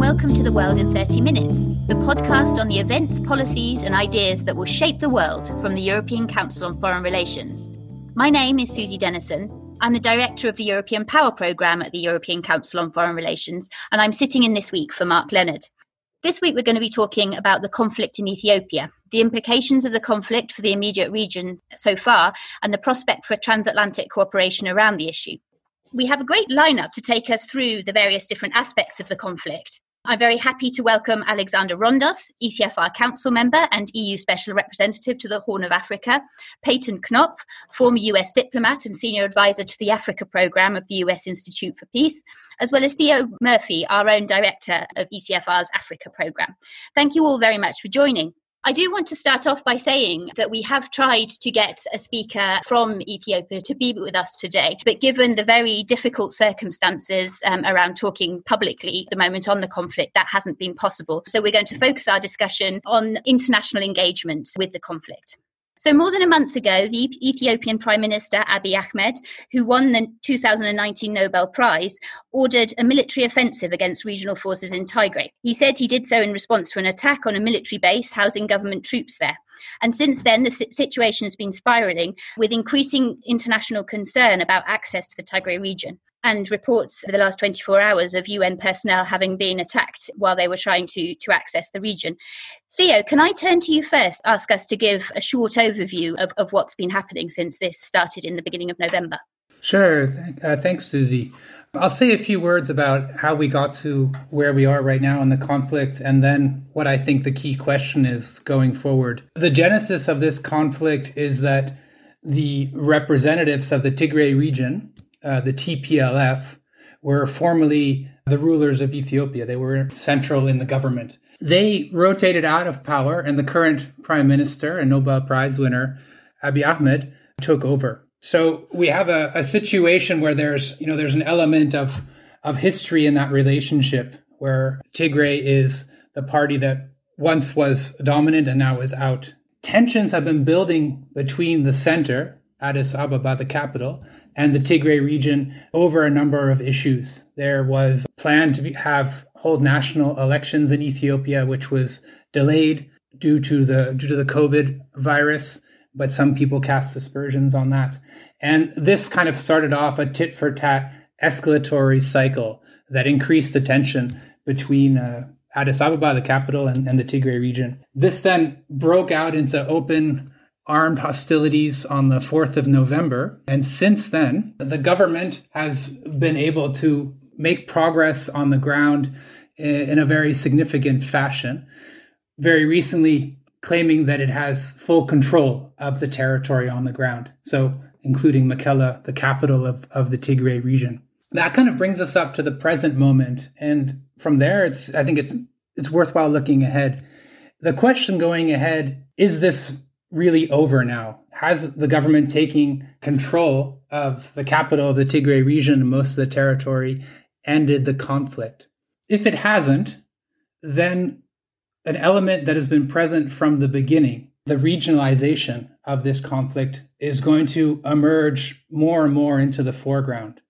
welcome to The World in 30 Minutes, the podcast on the events, policies, and ideas that will shape the world from the European Council on Foreign Relations. My name is Susi Dennison. I'm the director of the European Power Programme at the European Council on Foreign Relations, and I'm sitting in this week for Mark Leonard. This week, we're going to be talking about the conflict in Ethiopia, the implications of the conflict for the immediate region so far, and the prospect for transatlantic cooperation around the issue. We have a great lineup to take us through the various different aspects of the conflict. I'm very happy to welcome Alexander Rondos, ECFR Council member and EU Special Representative to the Horn of Africa, Payton Knopf, former US diplomat and senior advisor to the Africa Programme of the US Institute for Peace, as well as Theo Murphy, our own director of ECFR's Africa Programme. Thank you all very much for joining. I do want to start off by saying that we have tried to get a speaker from Ethiopia to be with us today, but given the very difficult circumstances um, around talking publicly at the moment on the conflict, that hasn't been possible. So we're going to focus our discussion on international engagement with the conflict. So, more than a month ago, the Ethiopian Prime Minister Abiy Ahmed, who won the 2019 Nobel Prize, ordered a military offensive against regional forces in Tigray. He said he did so in response to an attack on a military base housing government troops there. And since then, the situation has been spiraling with increasing international concern about access to the Tigray region and reports for the last 24 hours of UN personnel having been attacked while they were trying to, to access the region. Theo, can I turn to you first? Ask us to give a short overview of, of what's been happening since this started in the beginning of November. Sure. Uh, thanks, Susi. I'll say a few words about how we got to where we are right now in the conflict and then what I think the key question is going forward. The genesis of this conflict is that the representatives of the Tigray region uh, the TPLF, were formerly the rulers of Ethiopia. They were central in the government. They rotated out of power, and the current prime minister and Nobel Prize winner, Abiy Ahmed, took over. So we have a, a situation where there's, you know, there's an element of of history in that relationship where Tigray is the party that once was dominant and now is out. Tensions have been building between the center, Addis Ababa, the capital, and the Tigray region over a number of issues. There was planned to be, have hold national elections in Ethiopia, which was delayed due to the due to the COVID virus, but some people cast aspersions on that. And this kind of started off a tit for tat escalatory cycle that increased the tension between uh, Addis Ababa, the capital, and, and the Tigray region. This then broke out into open armed hostilities on the 4th of November. And since then, the government has been able to make progress on the ground in a very significant fashion. Very recently, claiming that it has full control of the territory on the ground. So, including Mekelle, the capital of, of the Tigray region. That kind of brings us up to the present moment. And from there, it's I think it's it's worthwhile looking ahead. The question going ahead is this really over now? Has the government taking control of the capital of the Tigray region and most of the territory ended the conflict? If it hasn't, then an element that has been present from the beginning, the regionalization of this conflict, is going to emerge more and more into the foreground.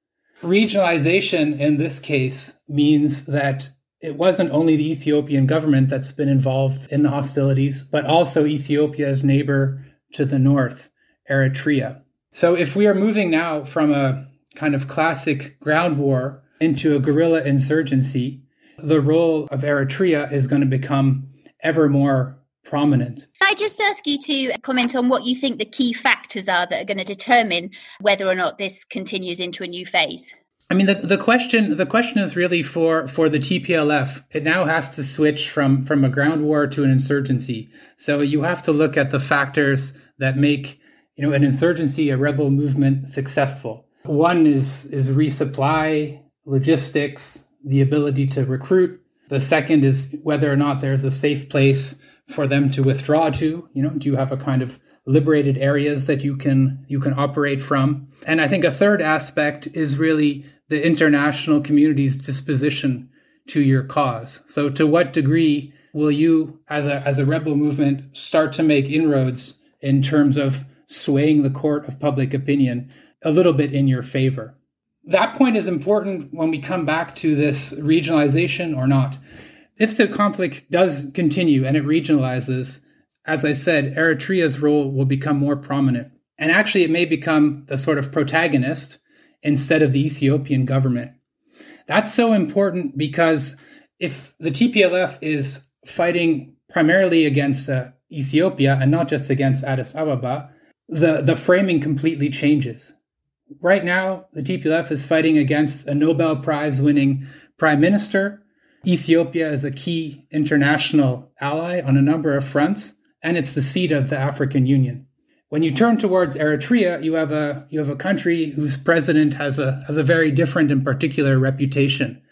Regionalization in this case means that it wasn't only the Ethiopian government that's been involved in the hostilities, but also Ethiopia's neighbor to the north, Eritrea. So if we are moving now from a kind of classic ground war into a guerrilla insurgency, the role of Eritrea is going to become ever more prominent. Can I just ask you to comment on what you think the key factors are that are going to determine whether or not this continues into a new phase? I mean, the, the question the question is really for for the TPLF. It now has to switch from from a ground war to an insurgency. So you have to look at the factors that make you know an insurgency, a rebel movement, successful. One is is resupply, logistics, the ability to recruit. The second is whether or not there's a safe place for them to withdraw to. You know, do you have a kind of liberated areas that you can you can operate from? And I think a third aspect is really the international community's disposition to your cause. So, to what degree will you, as a as a rebel movement, start to make inroads in terms of swaying the court of public opinion a little bit in your favor? that point is important when we come back to this regionalization or not. If the conflict does continue and it regionalizes, as I said, Eritrea's role will become more prominent. And actually, it may become the sort of protagonist instead of the Ethiopian government. That's so important because if the TPLF is fighting primarily against uh, Ethiopia and not just against Addis Ababa, the, the framing completely changes. Right now, the TPLF is fighting against a Nobel Prize winning prime minister. Ethiopia is a key international ally on a number of fronts, and it's the seat of the African Union. When you turn towards Eritrea, you have a you have a country whose president has a has a very different and particular reputation,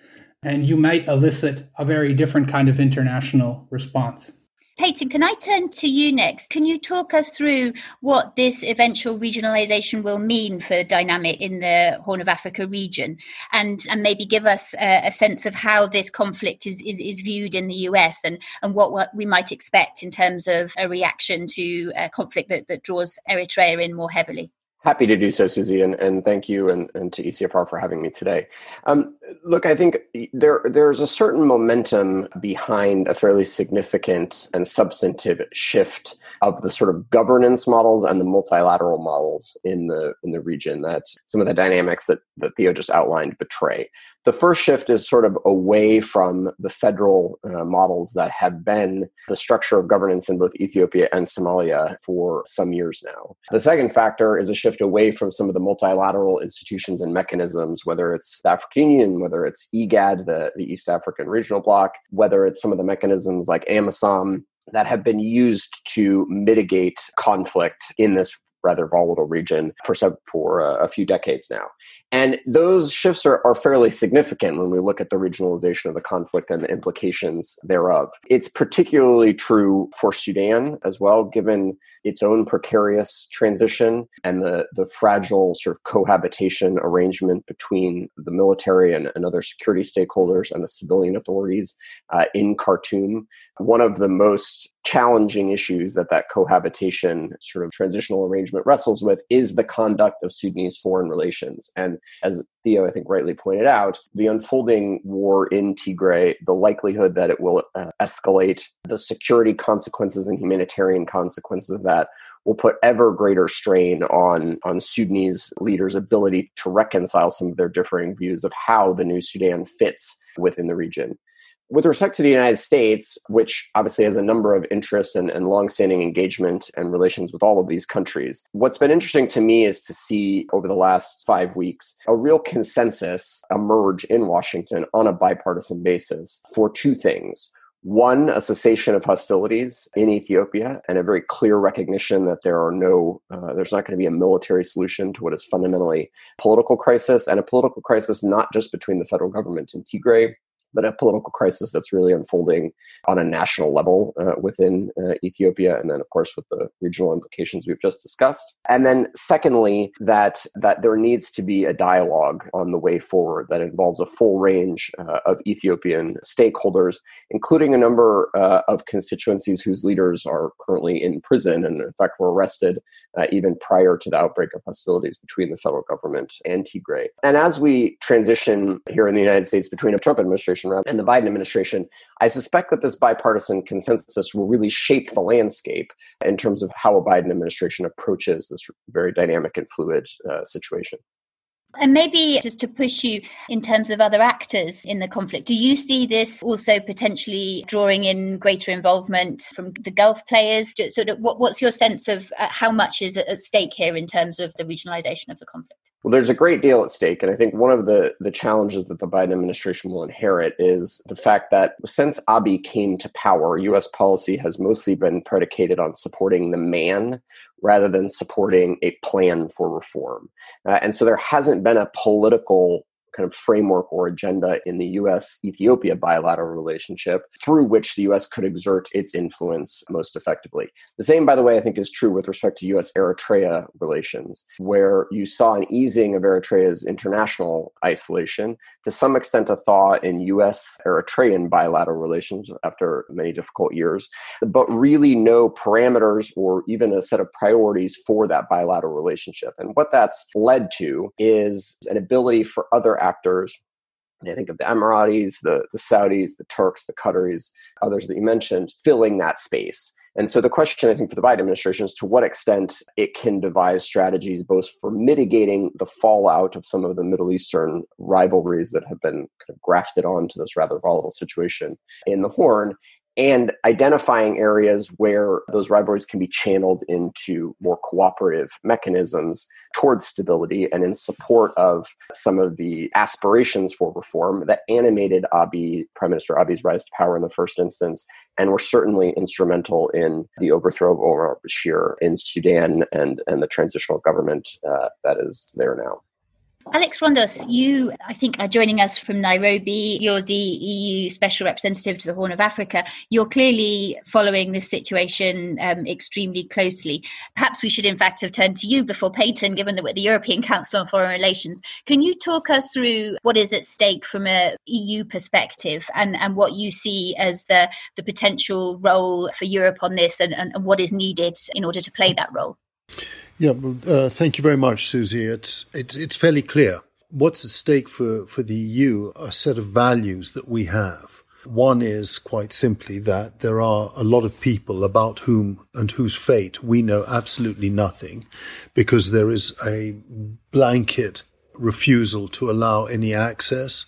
and you might elicit a very different kind of international response. Payton, can I turn to you next? Can you talk us through what this eventual regionalisation will mean for dynamic in the Horn of Africa region, and and maybe give us a, a sense of how this conflict is, is is viewed in the US and and what what we might expect in terms of a reaction to a conflict that, that draws Eritrea in more heavily. Happy to do so, Susi, and, and thank you and, and to ECFR for having me today. Um, look, I think there there's a certain momentum behind a fairly significant and substantive shift of the sort of governance models and the multilateral models in the in the region that some of the dynamics that, that Theo just outlined betray. The first shift is sort of away from the federal uh, models that have been the structure of governance in both Ethiopia and Somalia for some years now. The second factor is a shift away from some of the multilateral institutions and mechanisms, whether it's the African Union, whether it's IGAD, the, the East African Regional Bloc, whether it's some of the mechanisms like AMISOM that have been used to mitigate conflict in this rather volatile region for some, for a, a few decades now. And those shifts are, are fairly significant when we look at the regionalization of the conflict and the implications thereof. It's particularly true for Sudan as well, given its own precarious transition and the, the fragile sort of cohabitation arrangement between the military and, and other security stakeholders and the civilian authorities uh, in Khartoum. One of the most challenging issues that that cohabitation sort of transitional arrangement wrestles with is the conduct of Sudanese foreign relations. And as Theo, I think, rightly pointed out, the unfolding war in Tigray, the likelihood that it will uh, escalate, the security consequences and humanitarian consequences of that will put ever greater strain on, on Sudanese leaders' ability to reconcile some of their differing views of how the new Sudan fits within the region. With respect to the United States, which obviously has a number of interests and, and longstanding engagement and relations with all of these countries, what's been interesting to me is to see over the last five weeks a real consensus emerge in Washington on a bipartisan basis for two things. One, a cessation of hostilities in Ethiopia and a very clear recognition that there are no, uh, there's not going to be a military solution to what is fundamentally political crisis and a political crisis not just between the federal government and Tigray, but a political crisis that's really unfolding on a national level uh, within uh, Ethiopia, and then of course with the regional implications we've just discussed. And then secondly, that that there needs to be a dialogue on the way forward that involves a full range uh, of Ethiopian stakeholders, including a number uh, of constituencies whose leaders are currently in prison and in fact were arrested uh, even prior to the outbreak of hostilities between the federal government and Tigray. And as we transition here in the United States between a Trump administration and the Biden administration, I suspect that this bipartisan consensus will really shape the landscape in terms of how a Biden administration approaches this very dynamic and fluid uh, situation. And maybe just to push you in terms of other actors in the conflict, do you see this also potentially drawing in greater involvement from the Gulf players? Sort of, what's your sense of uh, how much is at stake here in terms of the regionalization of the conflict? Well, there's a great deal at stake. And I think one of the, the challenges that the Biden administration will inherit is the fact that since Abiy came to power, US policy has mostly been predicated on supporting the man rather than supporting a plan for reform. Uh, and so there hasn't been a political kind of framework or agenda in the US Ethiopia bilateral relationship through which the US could exert its influence most effectively. The same, by the way, I think is true with respect to US Eritrea relations, where you saw an easing of Eritrea's international isolation, to some extent, a thaw in US Eritrean bilateral relations after many difficult years, but really no parameters or even a set of priorities for that bilateral relationship. And what that's led to is an ability for other actors I think of the Emiratis, the, the Saudis, the Turks, the Qataris, others that you mentioned, filling that space. And so the question, I think, for the Biden administration is to what extent it can devise strategies both for mitigating the fallout of some of the Middle Eastern rivalries that have been kind of grafted onto this rather volatile situation in the Horn, and identifying areas where those rivalries can be channeled into more cooperative mechanisms towards stability and in support of some of the aspirations for reform that animated Abiy, Prime Minister Abiy's rise to power in the first instance, and were certainly instrumental in the overthrow of Omar Bashir in Sudan and, and the transitional government uh, that is there now. Alex Rondos, you, I think, are joining us from Nairobi. You're the EU Special Representative to the Horn of Africa. You're clearly following this situation um, extremely closely. Perhaps we should, in fact, have turned to you before Payton, given that we're the European Council on Foreign Relations. Can you talk us through what is at stake from a EU perspective and, and what you see as the, the potential role for Europe on this and, and what is needed in order to play that role? Yeah, well, uh, thank you very much, Susi. It's it's it's fairly clear. What's at stake for for the EU a set of values that we have. One is quite simply that there are a lot of people about whom and whose fate we know absolutely nothing, because there is a blanket refusal to allow any access,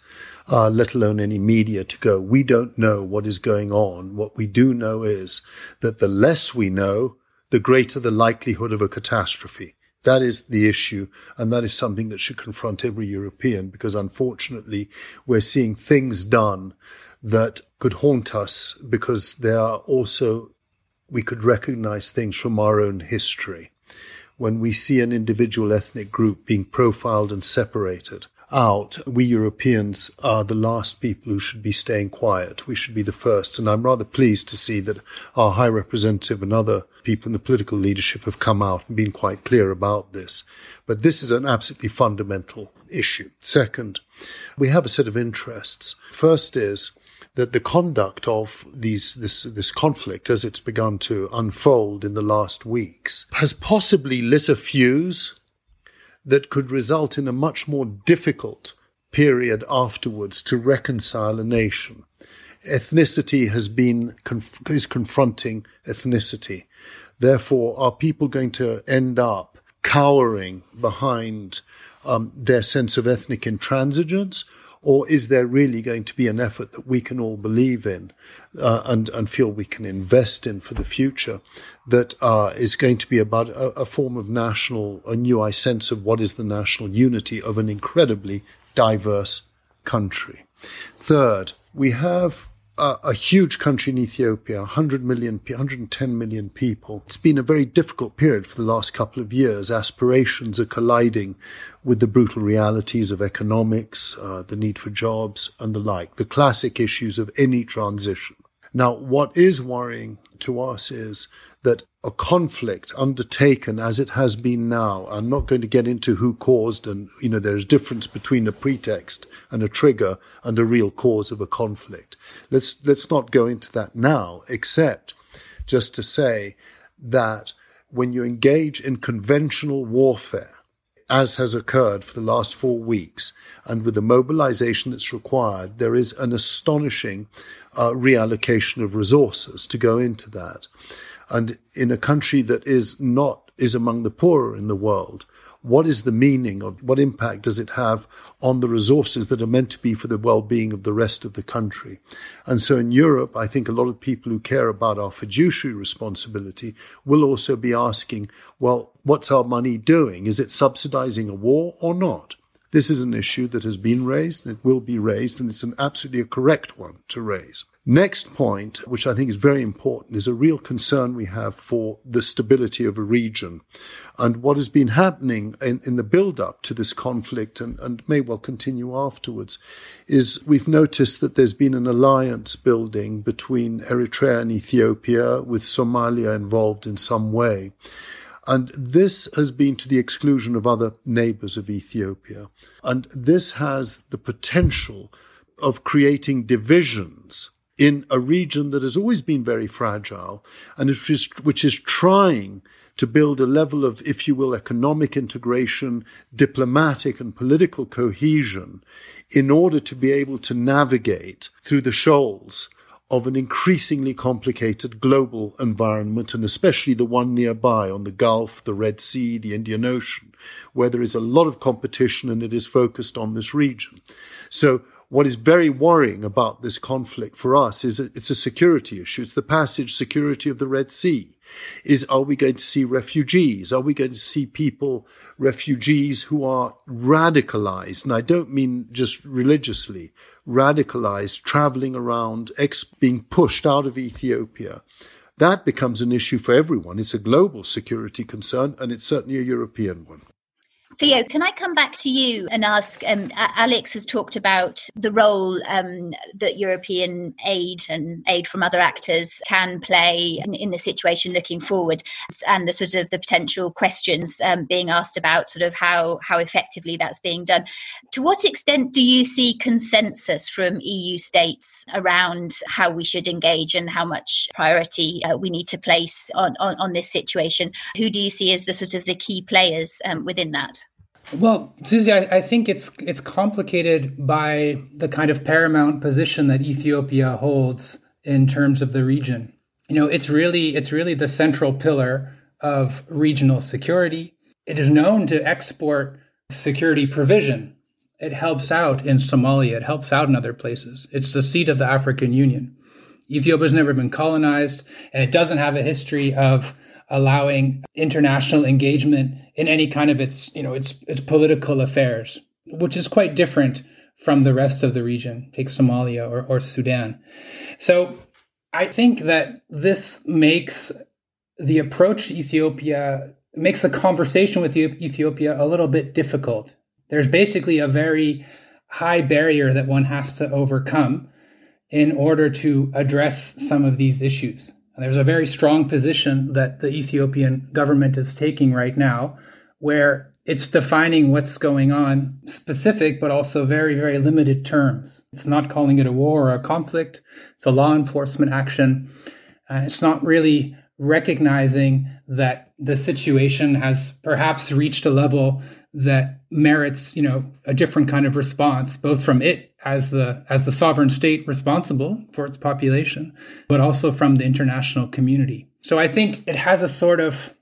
uh, let alone any media to go. We don't know what is going on. What we do know is that the less we know, the greater the likelihood of a catastrophe. That is the issue, and that is something that should confront every European because unfortunately we're seeing things done that could haunt us because there are also, we could recognize things from our own history. When we see an individual ethnic group being profiled and separated, out, we Europeans are the last people who should be staying quiet. We should be the first. And I'm rather pleased to see that our High Representative and other people in the political leadership have come out and been quite clear about this. But this is an absolutely fundamental issue. Second, we have a set of interests. First is that the conduct of these this this conflict as it's begun to unfold in the last weeks has possibly lit a fuse that could result in a much more difficult period afterwards to reconcile a nation. Ethnicity has been is confronting ethnicity. Therefore, are people going to end up cowering behind um, their sense of ethnic intransigence, or is there really going to be an effort that we can all believe in uh, and, and feel we can invest in for the future that uh, is going to be about a, a, form of national, a new I sense of what is the national unity of an incredibly diverse country. Third, we have a, a, huge country in Ethiopia, 100 million, 110 million people. It's been a very difficult period for the last couple of years. Aspirations are colliding with the brutal realities of economics, uh, the need for jobs, and the like, the classic issues of any transition. Now, what is worrying to us is that a conflict undertaken as it has been now, I'm not going to get into who caused and, you know, there's difference between a pretext and a trigger and a real cause of a conflict. Let's, let's not go into that now, except just to say that when you engage in conventional warfare, as has occurred for the last four weeks, and with the mobilization that's required, there is an astonishing uh, reallocation of resources to go into that. And in a country that is not, is among the poorer in the world, what is the meaning of what impact does it have on the resources that are meant to be for the well-being of the rest of the country? And so in europe i think a lot of people who care about our fiduciary responsibility will also be asking well what's our money doing? Is it subsidizing a war or not? This is an issue that has been raised and it will be raised, and it's an absolutely a correct one to raise. Next point, which I think is very important, is a real concern we have for the stability of a region. And what has been happening in, in the build up to this conflict and, and may well continue afterwards is we've noticed that there's been an alliance building between Eritrea and Ethiopia with Somalia involved in some way. And this has been to the exclusion of other neighbors of Ethiopia. And this has the potential of creating divisions in a region that has always been very fragile and which is, which is trying to build a level of, if you will, economic integration, diplomatic and political cohesion in order to be able to navigate through the shoals of an increasingly complicated global environment, and especially the one nearby on the Gulf, the Red Sea, the Indian Ocean, where there is a lot of competition and it is focused on this region. So what is very worrying about this conflict for us is it's a security issue. It's the passage security of the Red Sea. Is are we going to see refugees? Are we going to see people, refugees who are radicalized? And I don't mean just religiously, radicalized, traveling around, ex- being pushed out of Ethiopia. That becomes an issue for everyone. It's a global security concern, and it's certainly a European one. Theo, can I come back to you and ask? Um, Alex has talked about the role um, that European aid and aid from other actors can play in, in, the situation looking forward, and the sort of the potential questions um, being asked about sort of how how effectively that's being done. To what extent do you see consensus from EU states around how we should engage and how much priority uh, we need to place on, on, on this situation? Who do you see as the sort of the key players um, within that? Well, Susi, I, I, think it's it's complicated by the kind of paramount position that Ethiopia holds in terms of the region. You know, it's really it's really the central pillar of regional security. It is known to export security provision. It helps out in Somalia. It helps out in other places. It's the seat of the African Union. Ethiopia has never been colonized, and it doesn't have a history of allowing international engagement in any kind of its you know its its political affairs, which is quite different from the rest of the region. Take Somalia or, or Sudan. So I think that this makes the approach to Ethiopia makes the conversation with Ethiopia a little bit difficult. There's basically a very high barrier that one has to overcome in order to address some of these issues. There's a very strong position that the Ethiopian government is taking right now, where it's defining what's going on, specific but also very, very limited terms. It's not calling it a war or a conflict, it's a law enforcement action. Uh, it's not really recognizing that the situation has perhaps reached a level that merits, you know, a different kind of response, both from it as the as the sovereign state responsible for its population, but also from the international community. So I think it has a sort of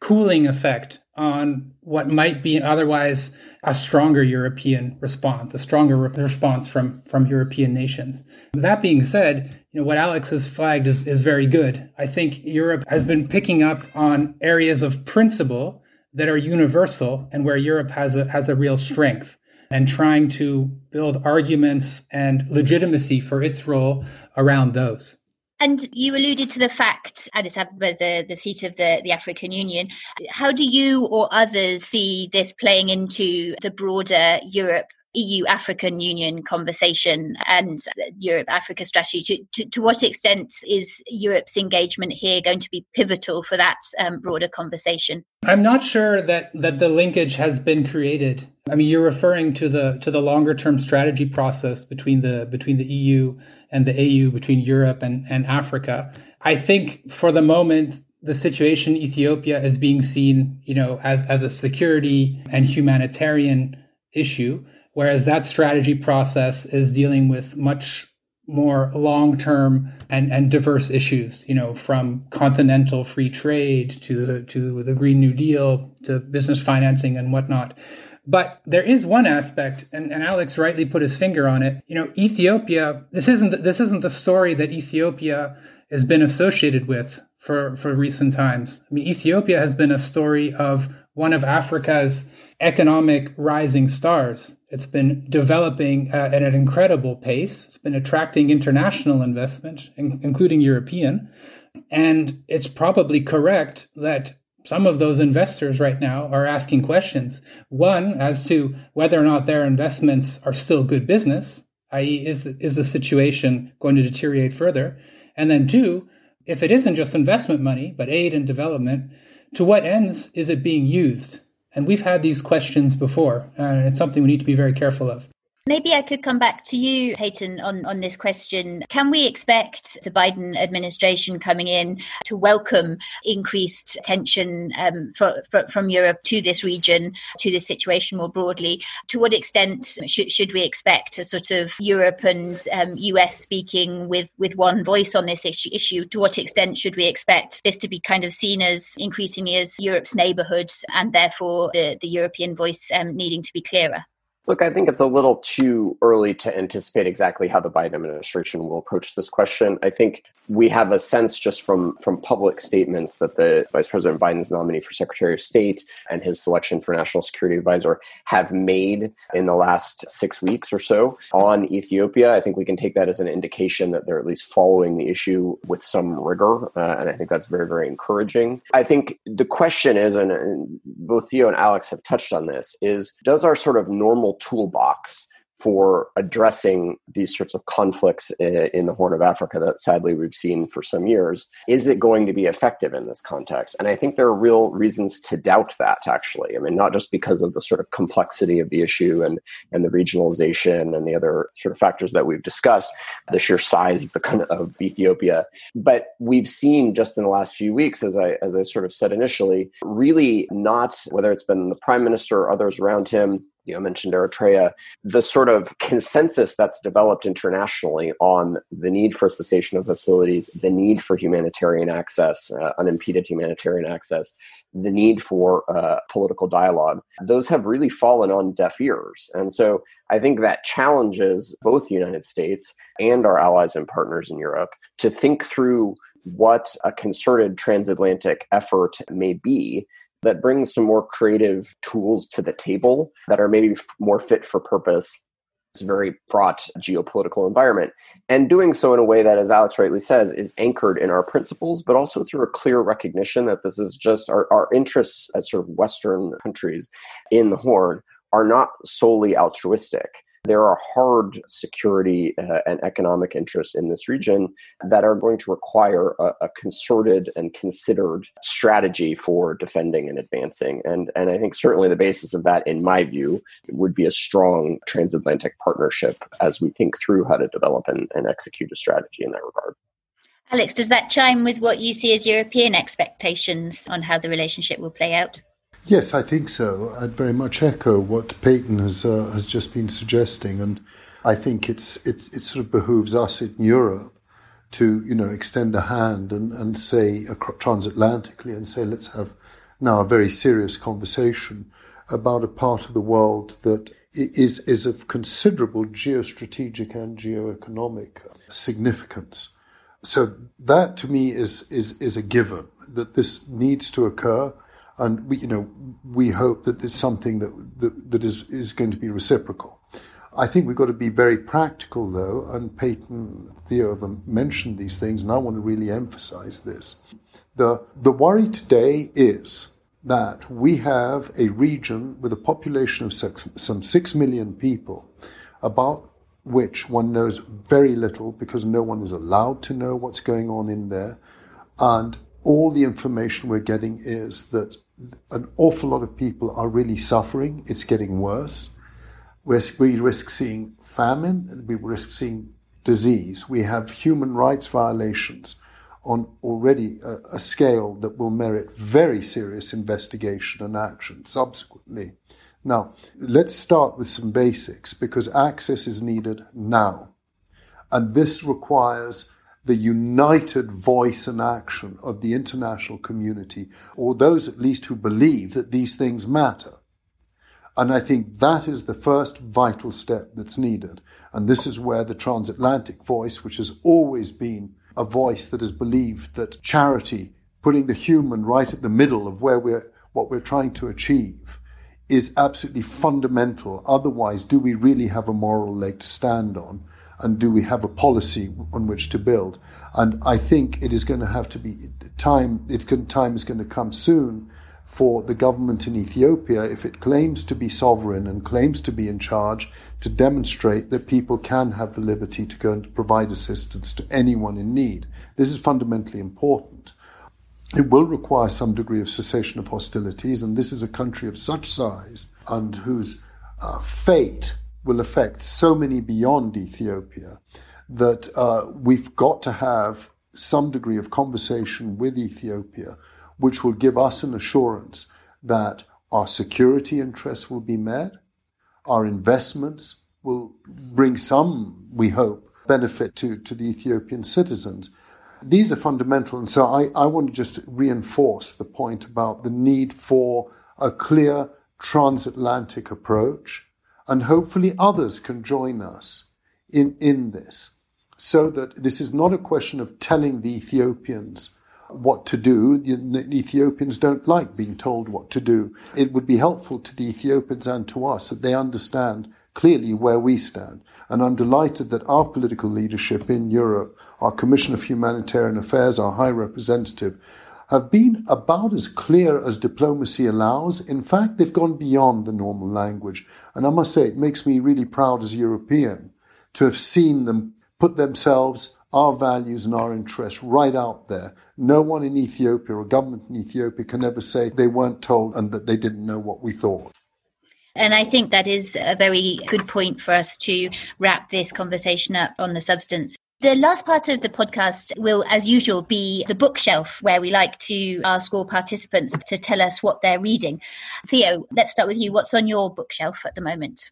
cooling effect on what might be otherwise a stronger European response, a stronger re- response from from European nations. That being said, you know what Alex has flagged is, is very good. I think Europe has been picking up on areas of principle that are universal and where Europe has a has a real strength and trying to build arguments and legitimacy for its role around those. And you alluded to the fact Addis Ababa is the, the seat of the, the African Union. How do you or others see this playing into the broader Europe EU African Union conversation and Europe Africa strategy? To, to, to, what extent is Europe's engagement here going to be pivotal for that um, broader conversation? I'm not sure that, that the linkage has been created. I mean, you're referring to the to the longer term strategy process between the between the EU and the AU, between Europe and, and Africa. I think for the moment, the situation in Ethiopia is being seen, you know, as, as a security and humanitarian issue whereas that strategy process is dealing with much more long-term and, and diverse issues, you know, from continental free trade to to the Green New Deal to business financing and whatnot. But there is one aspect, and, and Alex rightly put his finger on it. You know, Ethiopia. This isn't this isn't the story that Ethiopia has been associated with for for recent times. I mean, Ethiopia has been a story of one of Africa's economic rising stars. It's been developing uh, at an incredible pace. It's been attracting international investment, in- including European. And it's probably correct that some of those investors right now are asking questions. One, as to whether or not their investments are still good business, i.e., is, is the situation going to deteriorate further? And then two, if it isn't just investment money, but aid and development, to what ends is it being used? And we've had these questions before, and it's something we need to be very careful of. Maybe I could come back to you, Payton, on, on this question. Can we expect the Biden administration coming in to welcome increased attention um, for, from Europe to this region, to this situation more broadly? To what extent should, should we expect a sort of Europe and um, US speaking with, with one voice on this issue, issue? To what extent should we expect this to be kind of seen as increasingly as Europe's neighbourhood and therefore the, the European voice um, needing to be clearer? Look, I think it's a little too early to anticipate exactly how the Biden administration will approach this question. I think we have a sense just from from public statements that the Vice President Biden's nominee for Secretary of State and his selection for National Security Advisor have made in the last six weeks or so on Ethiopia. I think we can take that as an indication that they're at least following the issue with some rigor, uh, and I think that's very very encouraging. I think the question is, and, and both Theo and Alex have touched on this, is does our sort of normal toolbox for addressing these sorts of conflicts eh, in the Horn of Africa that sadly we've seen for some years. Is it going to be effective in this context? And I think there are real reasons to doubt that, actually. I mean, not just because of the sort of complexity of the issue and, and the regionalization and the other sort of factors that we've discussed, the sheer size of, the, of Ethiopia, but we've seen just in the last few weeks, as I, as I sort of said initially, really not, whether it's been the prime minister or others around him, you know, mentioned Eritrea, the sort of consensus that's developed internationally on the need for cessation of hostilities, the need for humanitarian access, uh, unimpeded humanitarian access, the need for uh, political dialogue, those have really fallen on deaf ears. And so I think that challenges both the United States and our allies and partners in Europe to think through what a concerted transatlantic effort may be that brings some more creative tools to the table that are maybe more fit for purpose a very fraught geopolitical environment. And doing so in a way that, as Alex rightly says, is anchored in our principles, but also through a clear recognition that this is just our, our interests as sort of Western countries in the Horn are not solely altruistic there are hard security uh, and economic interests in this region that are going to require a, a, concerted and considered strategy for defending and advancing. And, and I think certainly the basis of that, in my view, would be a strong transatlantic partnership as we think through how to develop and, and execute a strategy in that regard. Alex, does that chime with what you see as European expectations on how the relationship will play out? Yes, I think so. I'd very much echo what Payton has uh, has just been suggesting, and I think it's it's it sort of behooves us in Europe to you know extend a hand and and say transatlantically and say let's have now a very serious conversation about a part of the world that is is of considerable geostrategic and geoeconomic significance. So that to me is is is a given that this needs to occur and we, you know, we hope that there's something that, that, that is, is going to be reciprocal. I think we've got to be very practical, though, and Payton, Theo have mentioned these things, and I want to really emphasize this. The, the worry today is that we have a region with a population of six, some six million people, about which one knows very little because no one is allowed to know what's going on in there. And all the information we're getting is that an awful lot of people are really suffering. It's getting worse. We risk seeing famine, we risk seeing disease. We have human rights violations on already a, a scale that will merit very serious investigation and action subsequently. Now, let's start with some basics because access is needed now. And this requires the united voice and action of the international community, or those at least who believe that these things matter. And I think that is the first vital step that's needed. And this is where the transatlantic voice, which has always been a voice that has believed that charity, putting the human right at the middle of where we're what we're trying to achieve is absolutely fundamental. Otherwise, do we really have a moral leg to stand on? And do we have a policy on which to build? And I think it is going to have to be time. It's going, time is going to come soon for the government in Ethiopia, if it claims to be sovereign and claims to be in charge, to demonstrate that people can have the liberty to go and provide assistance to anyone in need. This is fundamentally important. It will require some degree of cessation of hostilities, and this is a country of such size and whose uh, fate will affect so many beyond Ethiopia that uh, we've got to have some degree of conversation with Ethiopia, which will give us an assurance that our security interests will be met, our investments will bring some, we hope, benefit to, to the Ethiopian citizens. These are fundamental. And so I, I want to just reinforce the point about the need for a clear transatlantic approach. And hopefully others can join us in, in this so that this is not a question of telling the Ethiopians what to do. The Ethiopians don't like being told what to do. It would be helpful to the Ethiopians and to us that they understand clearly where we stand. And I'm delighted that our political leadership in Europe, our Commission of Humanitarian Affairs, our High Representative, have been about as clear as diplomacy allows. In fact, they've gone beyond the normal language. And I must say, it makes me really proud as a European to have seen them put themselves, our values, and our interests right out there. No one in Ethiopia or government in Ethiopia can ever say they weren't told and that they didn't know what we thought. And I think that is a very good point for us to wrap this conversation up on the substance. The last part of the podcast will, as usual, be the bookshelf, where we like to ask all participants to tell us what they're reading. Theo, let's start with you. What's on your bookshelf at the moment?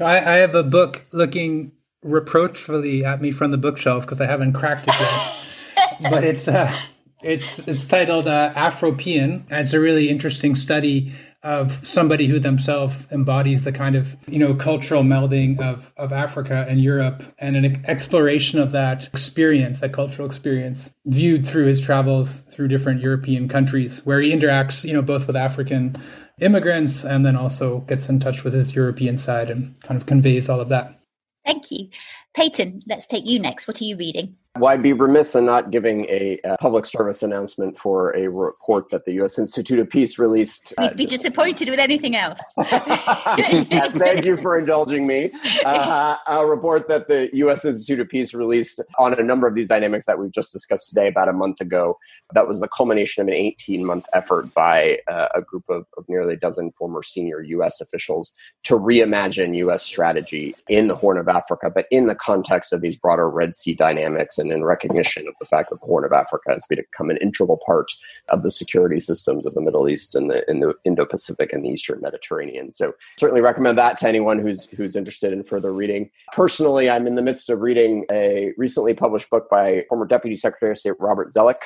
I, I have a book looking reproachfully at me from the bookshelf because I haven't cracked it yet. but it's uh, it's it's titled uh, Afropean, and it's a really interesting study of somebody who themselves embodies the kind of you know cultural melding of of Africa and Europe and an exploration of that experience that cultural experience viewed through his travels through different European countries where he interacts you know both with African immigrants and then also gets in touch with his European side and kind of conveys all of that. Thank you. Payton, let's take you next. What are you reading? Well, I'd be remiss in not giving a, a, public service announcement for a report that the U.S. Institute of Peace released. We'd uh, be disappointed with anything else. yes, thank you for indulging me. Uh, a report that the U.S. Institute of Peace released on a number of these dynamics that we've just discussed today about a month ago. That was the culmination of an 18 month effort by uh, a group of, of nearly a dozen former senior U.S. officials to reimagine U.S. strategy in the Horn of Africa, but in the context of these broader Red Sea dynamics and in recognition of the fact that the Horn of Africa has become an integral part of the security systems of the Middle East and the, in the Indo-Pacific and the Eastern Mediterranean. So certainly recommend that to anyone who's who's interested in further reading. Personally, I'm in the midst of reading a recently published book by former Deputy Secretary of State Robert Zoellick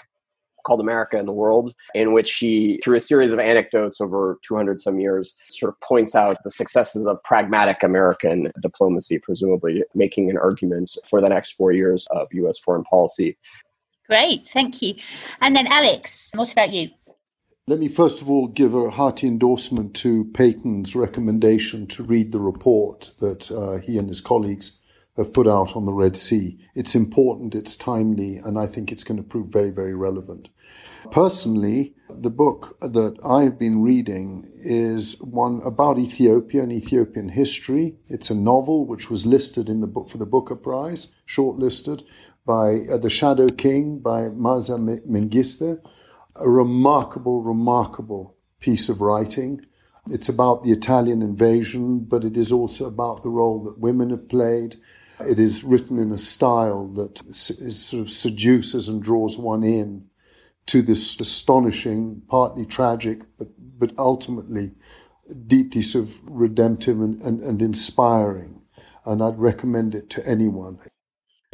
called America and the World, in which he, through a series of anecdotes over 200 some years, sort of points out the successes of pragmatic American diplomacy, presumably making an argument for the next four years of U.S. foreign policy. Great, thank you. And then, Alex, what about you? Let me first of all give a hearty endorsement to Payton's recommendation to read the report that uh, he and his colleagues have put out on the Red Sea. It's important, it's timely, and I think it's going to prove very, very relevant. Personally, the book that I've been reading is one about Ethiopia and Ethiopian history. It's a novel which was listed in the book for the Booker Prize, shortlisted by uh, The Shadow King by Maaza Mengiste. A remarkable, remarkable piece of writing. It's about the Italian invasion, but it is also about the role that women have played. It is written in a style that is sort of seduces and draws one in to this astonishing, partly tragic, but, but ultimately deeply sort of redemptive and, and, and inspiring. And I'd recommend it to anyone.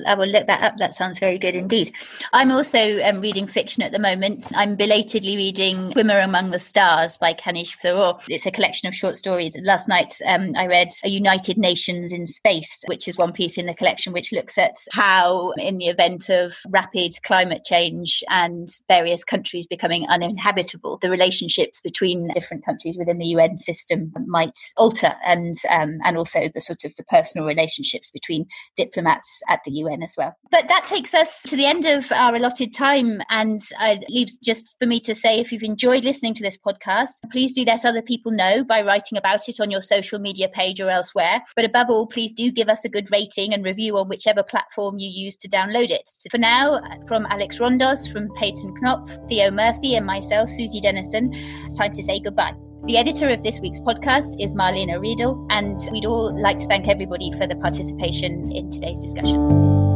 I will look that up. That sounds very good indeed. I'm also um, reading fiction at the moment. I'm belatedly reading Swimmer Among the Stars by Kanishk Tharoor. It's a collection of short stories. Last night um, I read A United Nations in Space, which is one piece in the collection which looks at how, in the event of rapid climate change and various countries becoming uninhabitable, the relationships between different countries within the UN system might alter, and um, and also the sort of the personal relationships between diplomats at the UN UN as well. But that takes us to the end of our allotted time, and uh, leaves just for me to say if you've enjoyed listening to this podcast, please do let other people know by writing about it on your social media page or elsewhere. But above all, please do give us a good rating and review on whichever platform you use to download it. For now, from Alex Rondos, from Payton Knopf, Theo Murphy, and myself, Susi Dennison, it's time to say goodbye. The editor of this week's podcast is Marlena Riedel, and we'd all like to thank everybody for the participation in today's discussion.